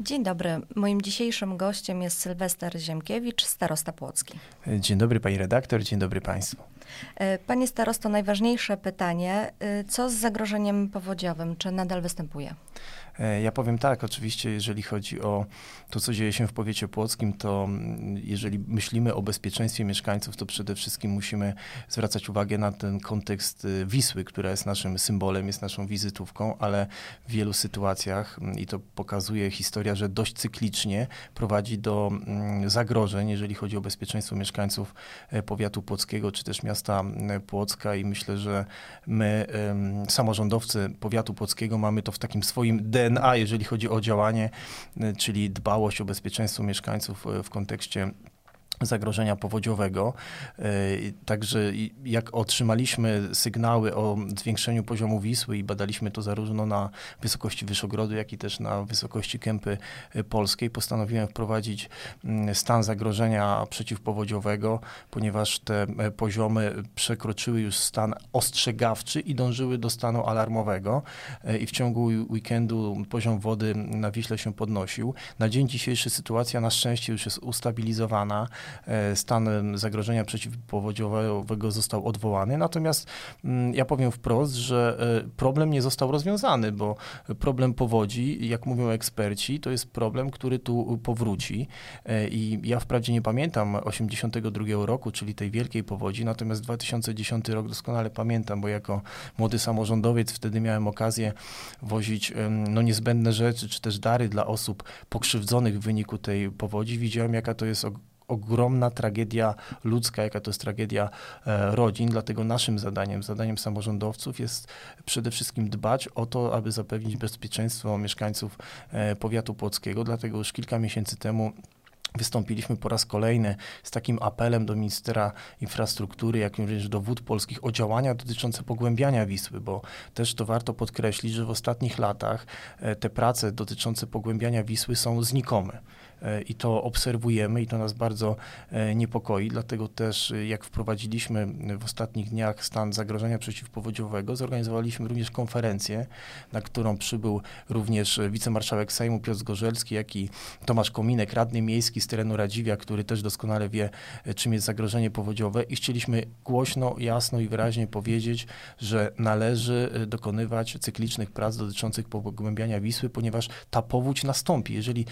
Dzień dobry. Moim dzisiejszym gościem jest Sylwester Ziemkiewicz, starosta płocki. Dzień dobry pani redaktor, dzień dobry państwu. E, panie starosto, najważniejsze pytanie. E, co z zagrożeniem powodziowym? Czy nadal występuje? E, ja powiem tak, oczywiście, jeżeli chodzi o to, co dzieje się w powiecie płockim, to mm, jeżeli myślimy o bezpieczeństwie mieszkańców, to przede wszystkim musimy zwracać uwagę na ten kontekst y, Wisły, która jest naszym symbolem, jest naszą wizytówką, ale w wielu sytuacjach, mm, i to pokazuje historia, że dość cyklicznie prowadzi do mm, zagrożeń, jeżeli chodzi o bezpieczeństwo mieszkańców e, powiatu płockiego, czy też miasta Płocka. I myślę, że my, samorządowcy powiatu płockiego, mamy to w takim swoim DNA, jeżeli chodzi o działanie, y, czyli dbałość o bezpieczeństwo mieszkańców y, w kontekście zagrożenia powodziowego. E, także jak otrzymaliśmy sygnały o zwiększeniu poziomu Wisły i badaliśmy to zarówno na wysokości Wyszogrodu, jak i też na wysokości Kępy e, Polskiej, postanowiłem wprowadzić mm, stan zagrożenia przeciwpowodziowego, ponieważ te e, poziomy przekroczyły już stan ostrzegawczy i dążyły do stanu alarmowego i w ciągu weekendu poziom wody na Wiśle się podnosił. Na dzień dzisiejszy sytuacja na szczęście już jest ustabilizowana. E, stan zagrożenia przeciwpowodziowego został odwołany. Natomiast mm, ja powiem wprost, że e, problem nie został rozwiązany, bo problem powodzi, jak mówią eksperci, to jest problem, który tu powróci. E, I ja wprawdzie nie pamiętam 82 roku, czyli tej wielkiej powodzi, natomiast 2010 rok doskonale pamiętam, bo jako młody samorządowiec wtedy miałem okazję wozić no, niezbędne rzeczy, czy też dary dla osób pokrzywdzonych w wyniku tej powodzi. Widziałem, jaka to jest ogromna tragedia ludzka, jaka to jest tragedia e, rodzin. Dlatego naszym zadaniem, zadaniem samorządowców jest przede wszystkim dbać o to, aby zapewnić bezpieczeństwo mieszkańców e, powiatu płockiego. Dlatego już kilka miesięcy temu Wystąpiliśmy po raz kolejny z takim apelem do ministra infrastruktury, jak również do wód polskich o działania dotyczące pogłębiania Wisły, bo też to warto podkreślić, że w ostatnich latach e, te prace dotyczące pogłębiania Wisły są znikome. E, i to obserwujemy i to nas bardzo e, niepokoi. Dlatego też, e, jak wprowadziliśmy w ostatnich dniach stan zagrożenia przeciwpowodziowego, zorganizowaliśmy również konferencję, na którą przybył również wicemarszałek Sejmu Piotr Zgorzelski, jak i Tomasz Kominek, radny miejski z terenu Radziwia, który też doskonale wie, czym jest zagrożenie powodziowe i chcieliśmy głośno, jasno i wyraźnie powiedzieć, że należy dokonywać cyklicznych prac dotyczących pogłębiania Wisły, ponieważ ta powódź nastąpi. Jeżeli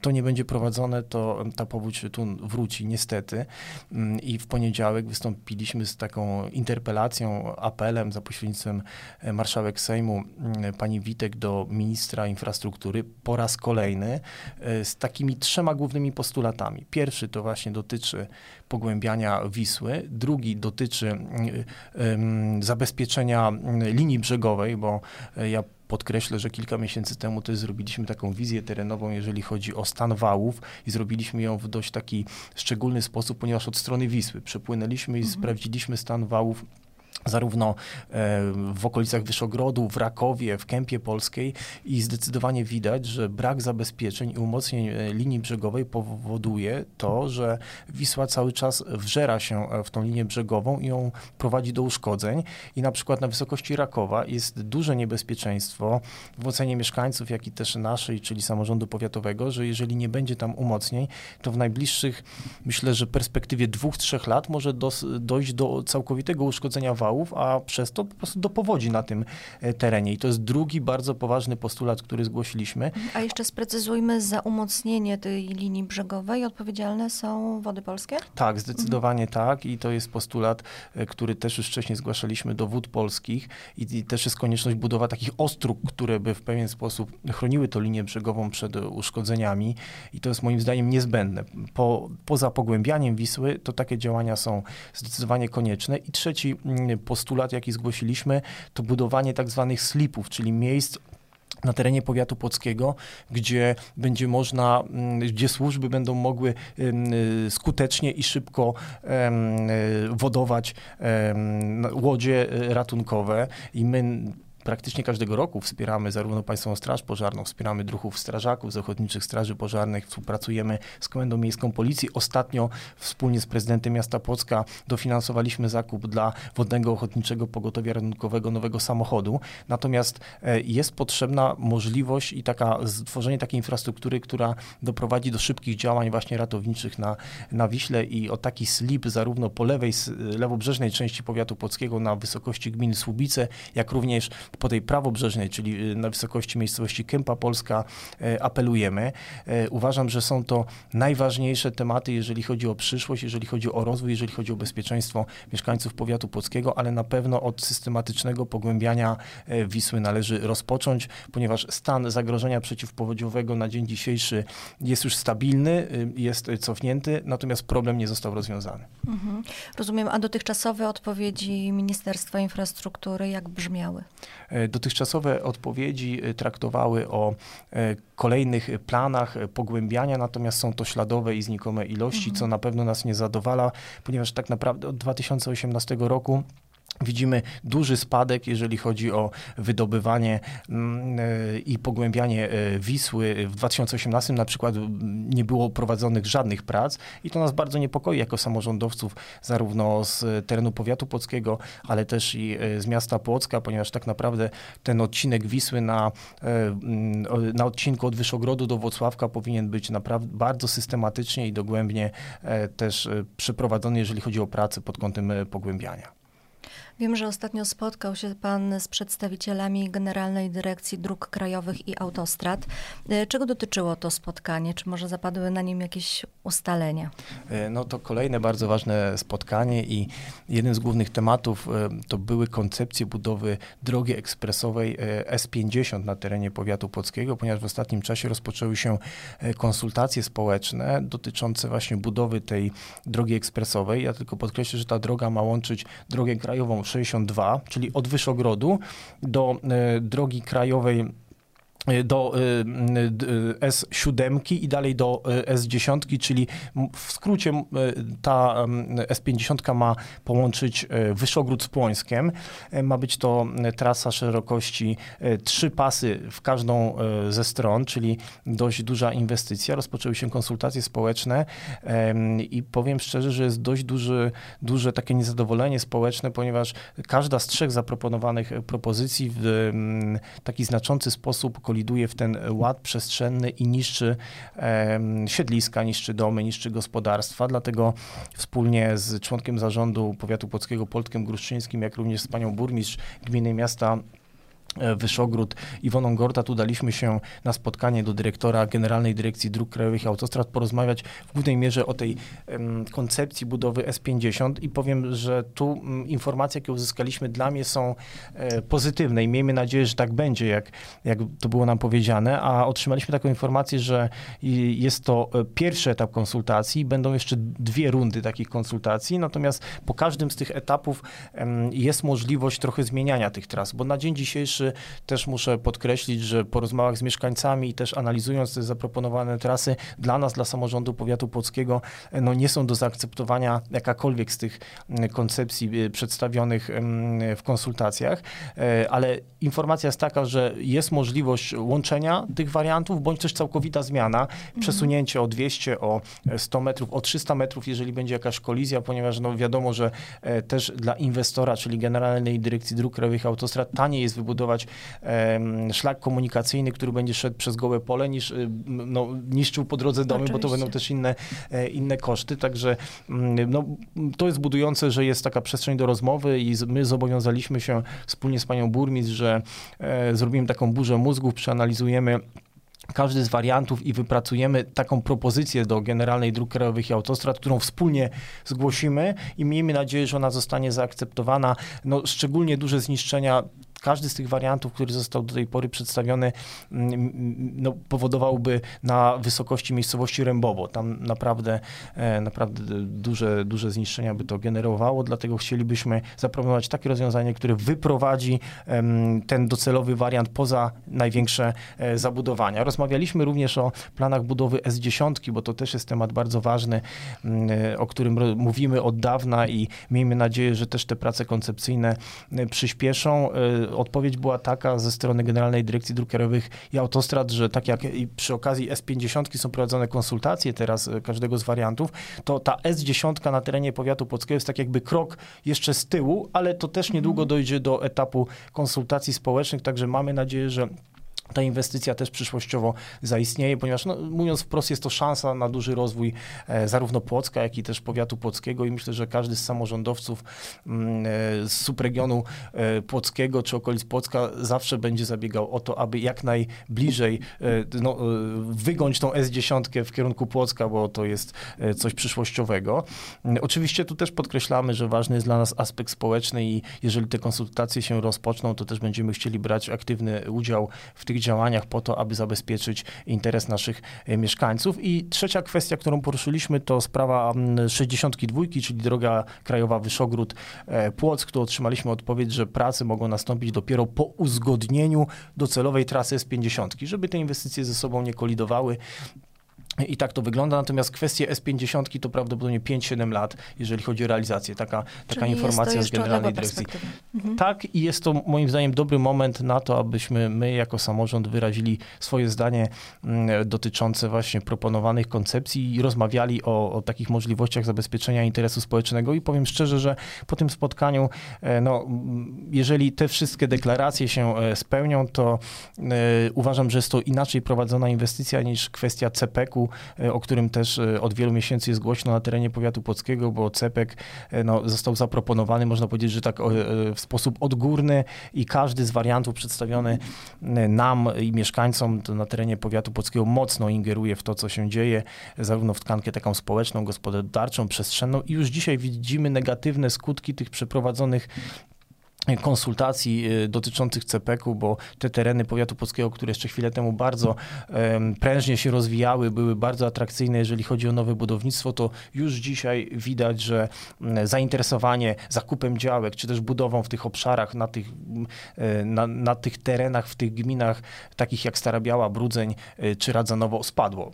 to nie będzie będzie prowadzone, to ta powódź tu wróci niestety. Mm, I w poniedziałek wystąpiliśmy z taką interpelacją, apelem za pośrednictwem e, marszałek Sejmu mm, pani Witek do ministra infrastruktury po raz kolejny e, z takimi trzema głównymi postulatami. Pierwszy to właśnie dotyczy pogłębiania Wisły, drugi dotyczy mm, zabezpieczenia linii brzegowej, bo e, ja podkreślę, że kilka miesięcy temu też zrobiliśmy taką wizję terenową, jeżeli chodzi o stan wałów i zrobiliśmy ją w dość taki szczególny sposób, ponieważ od strony Wisły przepłynęliśmy i mhm. sprawdziliśmy stan wałów zarówno e, w okolicach Wyszogrodu, w Rakowie, w Kępie Polskiej i zdecydowanie widać, że brak zabezpieczeń i umocnień e, linii brzegowej powoduje to, że Wisła cały czas wżera się e, w tą linię brzegową i ją prowadzi do uszkodzeń. I na przykład na wysokości Rakowa jest duże niebezpieczeństwo w ocenie mieszkańców, jak i też naszej, czyli samorządu powiatowego, że jeżeli nie będzie tam umocnień, to w najbliższych, myślę, że perspektywie dwóch, trzech lat może dojść do całkowitego uszkodzenia a przez to po prostu do powodzi na tym e, terenie. I to jest drugi bardzo poważny postulat, który zgłosiliśmy. A jeszcze sprecyzujmy, za umocnienie tej linii brzegowej odpowiedzialne są Wody Polskie? Tak, zdecydowanie mhm. tak i to jest postulat, e, który też już wcześniej zgłaszaliśmy do Wód Polskich i, i też jest konieczność budowa takich ostróg, które by w pewien sposób chroniły tą linię brzegową przed uszkodzeniami i to jest moim zdaniem niezbędne. Po, poza pogłębianiem Wisły to takie działania są zdecydowanie konieczne. I trzeci mm, postulat, jaki zgłosiliśmy, to budowanie tak zwanych slipów, czyli miejsc na terenie powiatu płockiego, gdzie będzie można, mm, gdzie służby będą mogły y, skutecznie i szybko y, wodować łodzie ratunkowe. I my praktycznie każdego roku wspieramy zarówno Państwową Straż Pożarną, wspieramy druhów strażaków z Ochotniczych Straży Pożarnych, współpracujemy z Komendą Miejską Policji. Ostatnio wspólnie z prezydentem miasta Płocka dofinansowaliśmy zakup dla Wodnego Ochotniczego Pogotowia Ratunkowego nowego samochodu. Natomiast e, jest potrzebna możliwość i taka stworzenie takiej infrastruktury, która doprowadzi do szybkich działań właśnie ratowniczych na, na Wiśle i o taki slip zarówno po lewej, lewobrzeżnej części powiatu płockiego na wysokości gminy Słubice, jak również po tej prawobrzeżnej, czyli y, na wysokości miejscowości Kępa Polska e, apelujemy. E, uważam, że są to najważniejsze tematy, jeżeli chodzi o przyszłość, jeżeli chodzi o rozwój, jeżeli chodzi o bezpieczeństwo mieszkańców powiatu płockiego, ale na pewno od systematycznego pogłębiania e, Wisły należy rozpocząć, ponieważ stan zagrożenia przeciwpowodziowego na dzień dzisiejszy jest już stabilny, y, jest cofnięty, natomiast problem nie został rozwiązany. Mhm. Rozumiem, a dotychczasowe odpowiedzi Ministerstwa Infrastruktury jak brzmiały? E, dotychczasowe odpowiedzi e, traktowały o e, kolejnych planach pogłębiania, natomiast są to śladowe i znikome ilości, mhm. co na pewno nas nie zadowala, ponieważ tak naprawdę od 2018 roku Widzimy duży spadek, jeżeli chodzi o wydobywanie mm, e, i pogłębianie e, Wisły. W 2018 na przykład nie było prowadzonych żadnych prac i to nas bardzo niepokoi jako samorządowców, zarówno z terenu powiatu płockiego, ale też i e, z miasta Płocka, ponieważ tak naprawdę ten odcinek Wisły na, na odcinku od Wyszogrodu do Włocławka powinien być naprawdę bardzo systematycznie i dogłębnie też przeprowadzony, jeżeli chodzi o pracę pod kątem pogłębiania. Wiem, że ostatnio spotkał się Pan z przedstawicielami Generalnej Dyrekcji Dróg Krajowych i Autostrad. E, czego dotyczyło to spotkanie? Czy może zapadły na nim jakieś ustalenia? E, no to kolejne bardzo ważne spotkanie i jeden z głównych tematów e, to były koncepcje budowy drogi ekspresowej S50 na terenie powiatu płockiego, ponieważ w ostatnim czasie rozpoczęły się konsultacje społeczne dotyczące właśnie budowy tej drogi ekspresowej. Ja tylko podkreślę, że ta droga ma łączyć drogę krajową 62, czyli od Wyszogrodu do e, drogi krajowej do e, e, S7 i dalej do S10, czyli w skrócie ta S50 ma połączyć Wyszogród z Płońskiem. Ma być to trasa szerokości trzy pasy w każdą ze stron, czyli dość duża inwestycja. Rozpoczęły się konsultacje społeczne i powiem szczerze, że jest dość duży, duże takie niezadowolenie społeczne, ponieważ każda z trzech zaproponowanych propozycji w taki znaczący sposób koliduje w ten ład przestrzenny i niszczy siedliska, niszczy domy, niszczy gospodarstwa. Dlatego wspólnie z członkiem zarządu powiatu płockiego Poltkiem Gruszczyńskim, jak również z panią burmistrz gminy miasta Wyszogród. Iwoną. Tu daliśmy się na spotkanie do dyrektora Generalnej Dyrekcji Dróg Krajowych i Autostrad porozmawiać w głównej mierze o tej um, koncepcji budowy S50 i powiem, że tu um, informacje, jakie uzyskaliśmy dla mnie są e, pozytywne. I miejmy nadzieję, że tak będzie, jak, jak to było nam powiedziane, a otrzymaliśmy taką informację, że jest to e, pierwszy etap konsultacji, będą jeszcze dwie rundy takich konsultacji, natomiast po każdym z tych etapów um, jest możliwość trochę zmieniania tych tras, bo na dzień dzisiejszy też muszę podkreślić, że po rozmowach z mieszkańcami i też analizując te zaproponowane trasy, dla nas, dla samorządu powiatu płockiego, no nie są do zaakceptowania jakakolwiek z tych koncepcji y, przedstawionych w konsultacjach, e, ale informacja jest taka, że jest możliwość łączenia tych wariantów, bądź też całkowita zmiana, mhm. przesunięcie o 200, o 100 metrów, o 300 metrów, jeżeli będzie jakaś kolizja, ponieważ no wiadomo, że e, też dla inwestora, czyli Generalnej Dyrekcji Dróg Krajowych Autostrad, taniej jest wybudować szlak komunikacyjny, który będzie szedł przez gołe pole, niż y, no, niszczył po drodze domy, Oczywiście. bo to będą też inne, e, inne koszty. Także mm, no, to jest budujące, że jest taka przestrzeń do rozmowy i my zobowiązaliśmy się wspólnie z panią burmistrz, że e, zrobimy taką burzę mózgów, przeanalizujemy każdy z wariantów i wypracujemy taką propozycję do Generalnej Dróg Krajowych i Autostrad, którą wspólnie zgłosimy i miejmy nadzieję, że ona zostanie zaakceptowana. No, szczególnie duże zniszczenia każdy z tych wariantów, który został do tej pory przedstawiony, mm, mm, no, powodowałby na wysokości miejscowości Rębowo. Tam naprawdę, e, naprawdę duże, duże zniszczenia by to generowało, dlatego chcielibyśmy zaproponować takie rozwiązanie, które wyprowadzi ten docelowy wariant poza największe e, zabudowania. Rozmawialiśmy również o planach budowy S10, bo to też jest temat bardzo ważny, mm, e, o którym mówimy od dawna i miejmy nadzieję, że też te prace koncepcyjne przyspieszą odpowiedź była taka ze strony Generalnej Dyrekcji Dróg Krajowych i Autostrad, że tak jak przy okazji S50 są prowadzone konsultacje teraz każdego z wariantów, to ta S10 na terenie powiatu płockiego jest tak jakby krok jeszcze z tyłu, ale to też niedługo mhm. dojdzie do etapu konsultacji społecznych, także mamy nadzieję, że ta inwestycja też przyszłościowo zaistnieje, ponieważ no, mówiąc wprost jest to szansa na duży rozwój e, zarówno Płocka, jak i też powiatu płockiego i myślę, że każdy z samorządowców mm, e, z subregionu e, płockiego czy okolic Płocka zawsze będzie zabiegał o to, aby jak najbliżej no, wygąć tą S10 w kierunku Płocka, bo to jest coś przyszłościowego. Mm, oczywiście tu też podkreślamy, że ważny jest dla nas aspekt społeczny i jeżeli te konsultacje się rozpoczną, to też będziemy chcieli brać aktywny udział w tych działaniach po to, aby zabezpieczyć interes naszych e, mieszkańców. I trzecia kwestia, którą poruszyliśmy, to sprawa 62, czyli droga krajowa Wyszogród-Płock, tu otrzymaliśmy odpowiedź, że prace mogą nastąpić dopiero po uzgodnieniu docelowej trasy S50, żeby te inwestycje ze sobą nie kolidowały. I tak to wygląda, natomiast kwestie S50 to prawdopodobnie 5-7 lat, jeżeli chodzi o realizację. Taka, taka informacja z Generalnej Dyrekcji. Mhm. Tak i jest to moim zdaniem dobry moment na to, abyśmy my jako samorząd wyrazili swoje zdanie mm, dotyczące właśnie proponowanych koncepcji i rozmawiali o, o takich możliwościach zabezpieczenia interesu społecznego i powiem szczerze, że po tym spotkaniu, e, no, jeżeli te wszystkie deklaracje się e, spełnią, to e, uważam, że jest to inaczej prowadzona inwestycja niż kwestia CPK-u, E, o którym też e, od wielu miesięcy jest głośno na terenie powiatu płockiego, bo CEPEK e, no, został zaproponowany, można powiedzieć, że tak w sposób odgórny i każdy z wariantów przedstawiony nam i mieszkańcom na terenie powiatu płockiego mocno ingeruje w to, co się dzieje, zarówno w tkankę taką społeczną, gospodarczą, przestrzenną i już dzisiaj widzimy negatywne skutki tych przeprowadzonych konsultacji y, dotyczących CPK-u, bo te tereny powiatu polskiego, które jeszcze chwilę temu bardzo prężnie się rozwijały, były bardzo atrakcyjne, jeżeli chodzi o nowe budownictwo, to już dzisiaj widać, że zainteresowanie zakupem działek, czy też budową w tych obszarach, na tych, e, na, na tych terenach, w tych gminach, takich jak Stara Biała, Brudzeń e, czy Radzanowo spadło.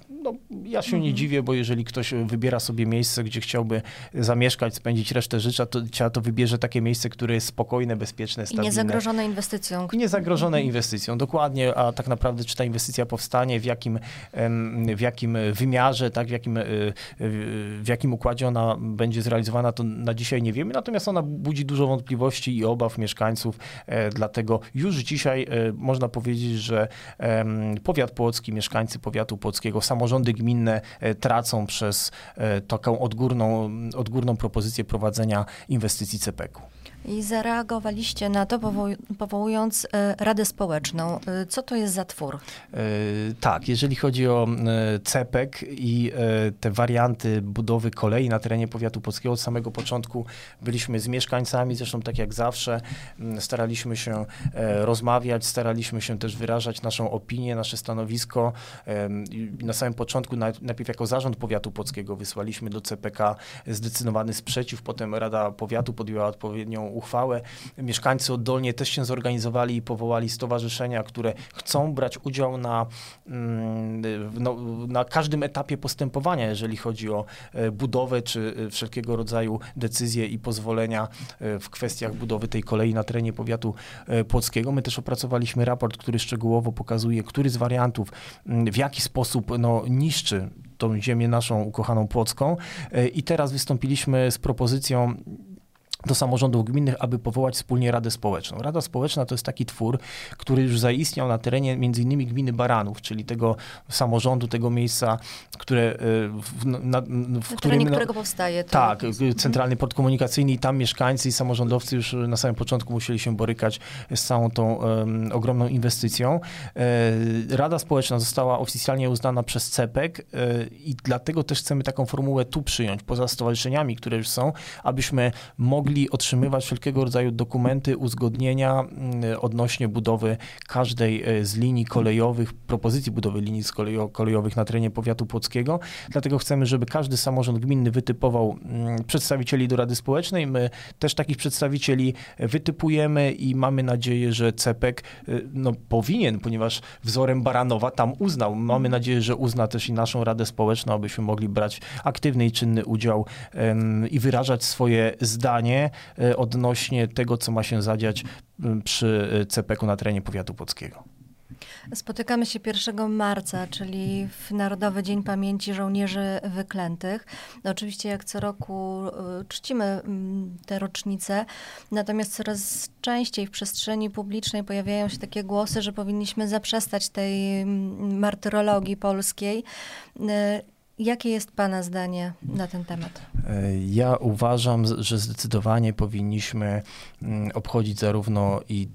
Ja się nie mhm. dziwię, bo jeżeli ktoś wybiera sobie miejsce, gdzie chciałby zamieszkać, spędzić resztę życia, to, to wybierze takie miejsce, które jest spokojne, bezpieczne, stabilne. I niezagrożone inwestycją. I niezagrożone mhm. inwestycją, dokładnie, a tak naprawdę czy ta inwestycja powstanie, w jakim, w jakim wymiarze, tak, w jakim, e, w jakim układzie ona będzie zrealizowana, to na dzisiaj nie wiemy, natomiast ona budzi dużo wątpliwości i obaw mieszkańców, e, dlatego już dzisiaj e, można powiedzieć, że powiat płocki, mieszkańcy powiatu płockiego, samorządy gminne tracą przez taką odgórną, odgórną propozycję prowadzenia inwestycji CPK-u. I zareagowaliście na to, powołując e, Radę Społeczną. E, co to jest za twór? E, tak, jeżeli chodzi o CEPEK i te warianty budowy kolei na terenie powiatu polskiego, od samego początku byliśmy z mieszkańcami, zresztą tak jak zawsze, staraliśmy się rozmawiać, staraliśmy się też wyrażać naszą opinię, nasze stanowisko. Na samym początku, najpierw jako zarząd powiatu polskiego wysłaliśmy do CPK zdecydowany sprzeciw, potem Rada Powiatu podjęła odpowiednią uchwałę. Mieszkańcy oddolnie też się zorganizowali i powołali stowarzyszenia, które chcą brać udział na, mm, no, na każdym etapie postępowania, jeżeli chodzi o e, budowę czy e, wszelkiego rodzaju decyzje i pozwolenia e, w kwestiach budowy tej kolei na terenie powiatu płockiego. My też opracowaliśmy raport, który szczegółowo pokazuje, który z wariantów mm, w jaki sposób no, niszczy tą ziemię naszą ukochaną płocką i teraz wystąpiliśmy z propozycją do samorządów gminnych, aby powołać wspólnie Radę Społeczną. Rada Społeczna to jest taki twór, który już zaistniał na terenie między innymi gminy Baranów, czyli tego samorządu, tego miejsca, które e, w, na, w którym, no, którego powstaje. To tak, jest. centralny port komunikacyjny i tam mieszkańcy i samorządowcy już na samym początku musieli się borykać z całą tą um, ogromną inwestycją. E, Rada Społeczna została oficjalnie uznana przez CEPEK e, i dlatego też chcemy taką formułę tu przyjąć, poza stowarzyszeniami, które już są, abyśmy mogli mogli otrzymywać wszelkiego rodzaju dokumenty, uzgodnienia mm, odnośnie budowy każdej e, z linii kolejowych, propozycji budowy linii kolejowych na terenie powiatu płockiego. Dlatego chcemy, żeby każdy samorząd gminny wytypował mm, przedstawicieli do Rady Społecznej. My też takich przedstawicieli wytypujemy i mamy nadzieję, że CEPEK e, no, powinien, ponieważ wzorem Baranowa tam uznał. Mamy nadzieję, że uzna też i naszą Radę Społeczną, abyśmy mogli brać aktywny i czynny udział i wyrażać swoje zdanie spotkanie odnośnie tego, co ma się zadziać przy CPK-u na terenie powiatu płockiego. Spotykamy się 1 marca, czyli w Narodowy Dzień Pamięci Żołnierzy Wyklętych. No, oczywiście jak co roku y, czcimy te rocznice, natomiast coraz częściej w przestrzeni publicznej pojawiają się takie głosy, że powinniśmy zaprzestać tej martyrologii polskiej. Jakie jest Pana zdanie na ten temat? E, ja uważam, że zdecydowanie powinniśmy mm, obchodzić zarówno i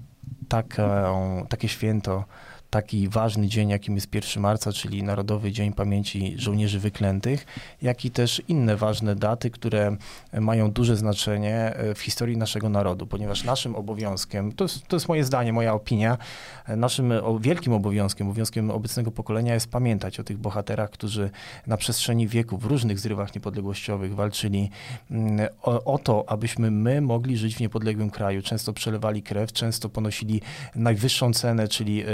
taką, takie święto taki ważny dzień, jakim jest 1 marca, czyli Narodowy Dzień Pamięci Żołnierzy Wyklętych, jak i też inne ważne daty, które mają duże znaczenie e, w historii naszego narodu, ponieważ naszym obowiązkiem, to jest, to jest moje zdanie, moja opinia, e, naszym wielkim obowiązkiem, obowiązkiem obecnego pokolenia jest pamiętać o tych bohaterach, którzy na przestrzeni wieku w różnych zrywach niepodległościowych walczyli mm, o, o to, abyśmy my mogli żyć w niepodległym kraju. Często przelewali krew, często ponosili najwyższą cenę, czyli e,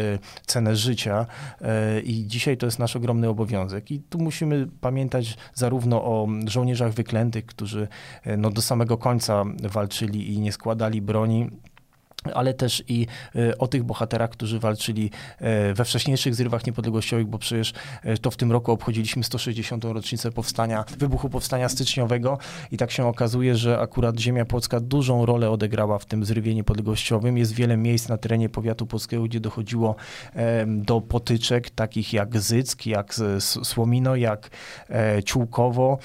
cenę życia e, i dzisiaj to jest nasz ogromny obowiązek. I tu musimy pamiętać zarówno o żołnierzach wyklętych, którzy e, no, do samego końca walczyli i nie składali broni, ale też i e, o tych bohaterach, którzy walczyli e, we wcześniejszych zrywach niepodległościowych, bo przecież e, to w tym roku obchodziliśmy 160. rocznicę powstania, wybuchu powstania styczniowego i tak się okazuje, że akurat ziemia płocka dużą rolę odegrała w tym zrywie niepodległościowym. Jest wiele miejsc na terenie powiatu płockiego, gdzie dochodziło do potyczek takich jak Zyck, jak Słomino, jak Ciłkowo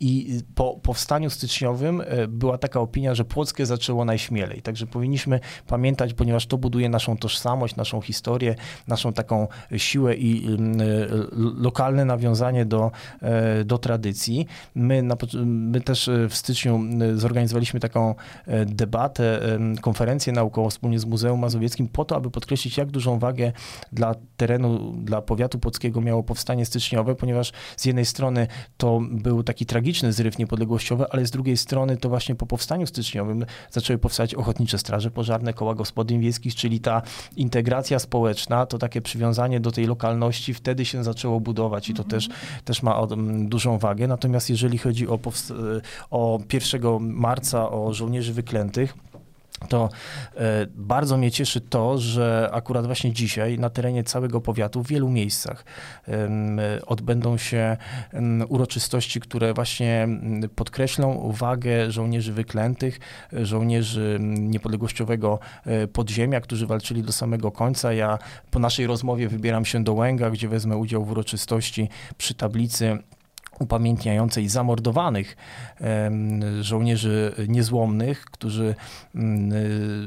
i po powstaniu styczniowym była taka opinia, że Płockie zaczęło najśmielej, także powinniśmy powinniśmy pamiętać, ponieważ to buduje naszą tożsamość, naszą historię, naszą taką siłę i mm, lokalne nawiązanie do, e, do tradycji. My, na, my też w styczniu zorganizowaliśmy taką e, debatę, konferencję naukową wspólnie z Muzeum Mazowieckim po to, aby podkreślić, jak dużą wagę dla terenu, dla powiatu płockiego miało powstanie styczniowe, ponieważ z jednej strony to był taki tragiczny zryw niepodległościowy, ale z drugiej strony to właśnie po powstaniu styczniowym zaczęły powstać ochotnicze straże straże pożarne, koła gospodyń wiejskich, czyli ta integracja społeczna, to takie przywiązanie do tej lokalności wtedy się zaczęło budować i to też, też ma dużą wagę. Natomiast jeżeli chodzi o, o 1 marca, o żołnierzy wyklętych, to e, bardzo mnie cieszy to, że akurat właśnie dzisiaj na terenie całego powiatu w wielu miejscach odbędą się uroczystości, które właśnie podkreślą wagę żołnierzy wyklętych, żołnierzy niepodległościowego e, podziemia, którzy walczyli do samego końca. Ja po naszej rozmowie wybieram się do Łęga, gdzie wezmę udział w uroczystości przy tablicy upamiętniającej zamordowanych żołnierzy niezłomnych, którzy mm,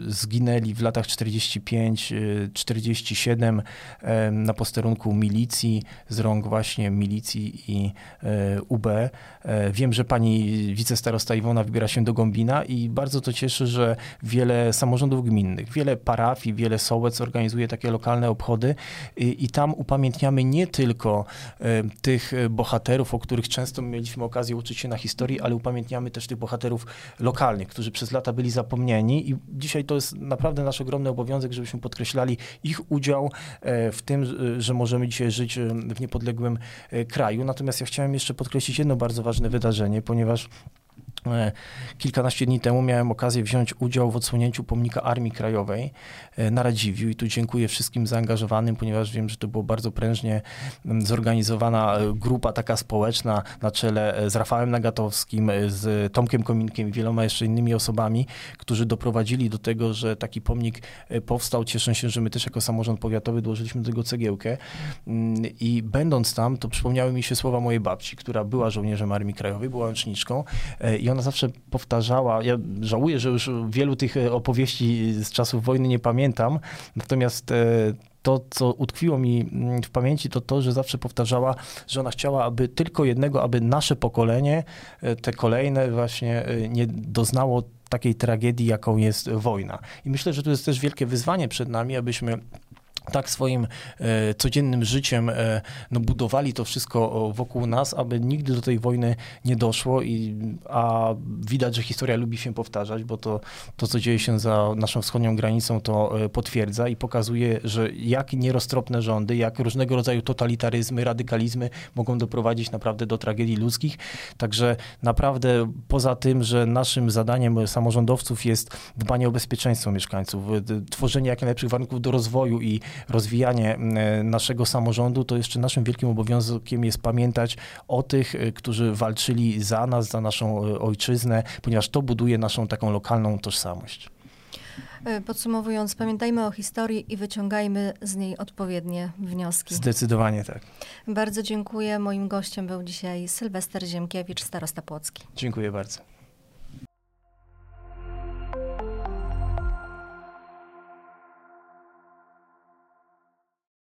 zginęli w latach 45-47 na posterunku milicji z rąk właśnie milicji i e, UB. E, wiem, że pani wicestarosta Iwona wybiera się do Gombina i bardzo to cieszy, że wiele samorządów gminnych, wiele parafii, wiele sołec organizuje takie lokalne obchody i, i tam upamiętniamy nie tylko tych bohaterów, o których których często mieliśmy okazję uczyć się na historii, ale upamiętniamy też tych bohaterów lokalnych, którzy przez lata byli zapomniani i dzisiaj to jest naprawdę nasz ogromny obowiązek, żebyśmy podkreślali ich udział e, w tym, e, że możemy dzisiaj żyć e, w niepodległym kraju. Natomiast ja chciałem jeszcze podkreślić jedno bardzo ważne wydarzenie, ponieważ kilkanaście dni temu miałem okazję wziąć udział w odsłonięciu pomnika Armii Krajowej e, na Radziwiu i tu dziękuję wszystkim zaangażowanym, ponieważ wiem, że to była bardzo prężnie zorganizowana e, grupa taka społeczna na czele z Rafałem Nagatowskim, z Tomkiem Kominkiem i wieloma jeszcze innymi osobami, którzy doprowadzili do tego, że taki pomnik powstał. Cieszę się, że my też jako samorząd powiatowy dołożyliśmy do tego cegiełkę mm, i będąc tam, to przypomniały mi się słowa mojej babci, która była żołnierzem Armii Krajowej, była łączniczką i ona zawsze powtarzała, ja żałuję, że już wielu tych e, opowieści z czasów wojny nie pamiętam, natomiast e, to, co utkwiło mi mm, w pamięci, to to, że zawsze powtarzała, że ona chciała, aby tylko jednego, aby nasze pokolenie, e, te kolejne właśnie nie doznało takiej tragedii, jaką jest wojna. I myślę, że to jest też wielkie wyzwanie przed nami, abyśmy tak swoim e, codziennym życiem e, no, budowali to wszystko wokół nas, aby nigdy do tej wojny nie doszło, i, a widać, że historia lubi się powtarzać, bo to, to co dzieje się za naszą wschodnią granicą, to e, potwierdza i pokazuje, że jak nieroztropne rządy, jak różnego rodzaju totalitaryzmy, radykalizmy mogą doprowadzić naprawdę do tragedii ludzkich. Także naprawdę poza tym, że naszym zadaniem samorządowców jest dbanie o bezpieczeństwo mieszkańców, tworzenie jak najlepszych warunków do rozwoju i rozwijanie e, naszego samorządu, to jeszcze naszym wielkim obowiązkiem jest pamiętać o tych, e, którzy walczyli za nas, za naszą e, ojczyznę, ponieważ to buduje naszą taką lokalną tożsamość. Podsumowując, pamiętajmy o historii i wyciągajmy z niej odpowiednie wnioski. Zdecydowanie tak. Bardzo dziękuję. Moim gościem był dzisiaj Sylwester Ziemkiewicz, starosta Płocki. Dziękuję bardzo.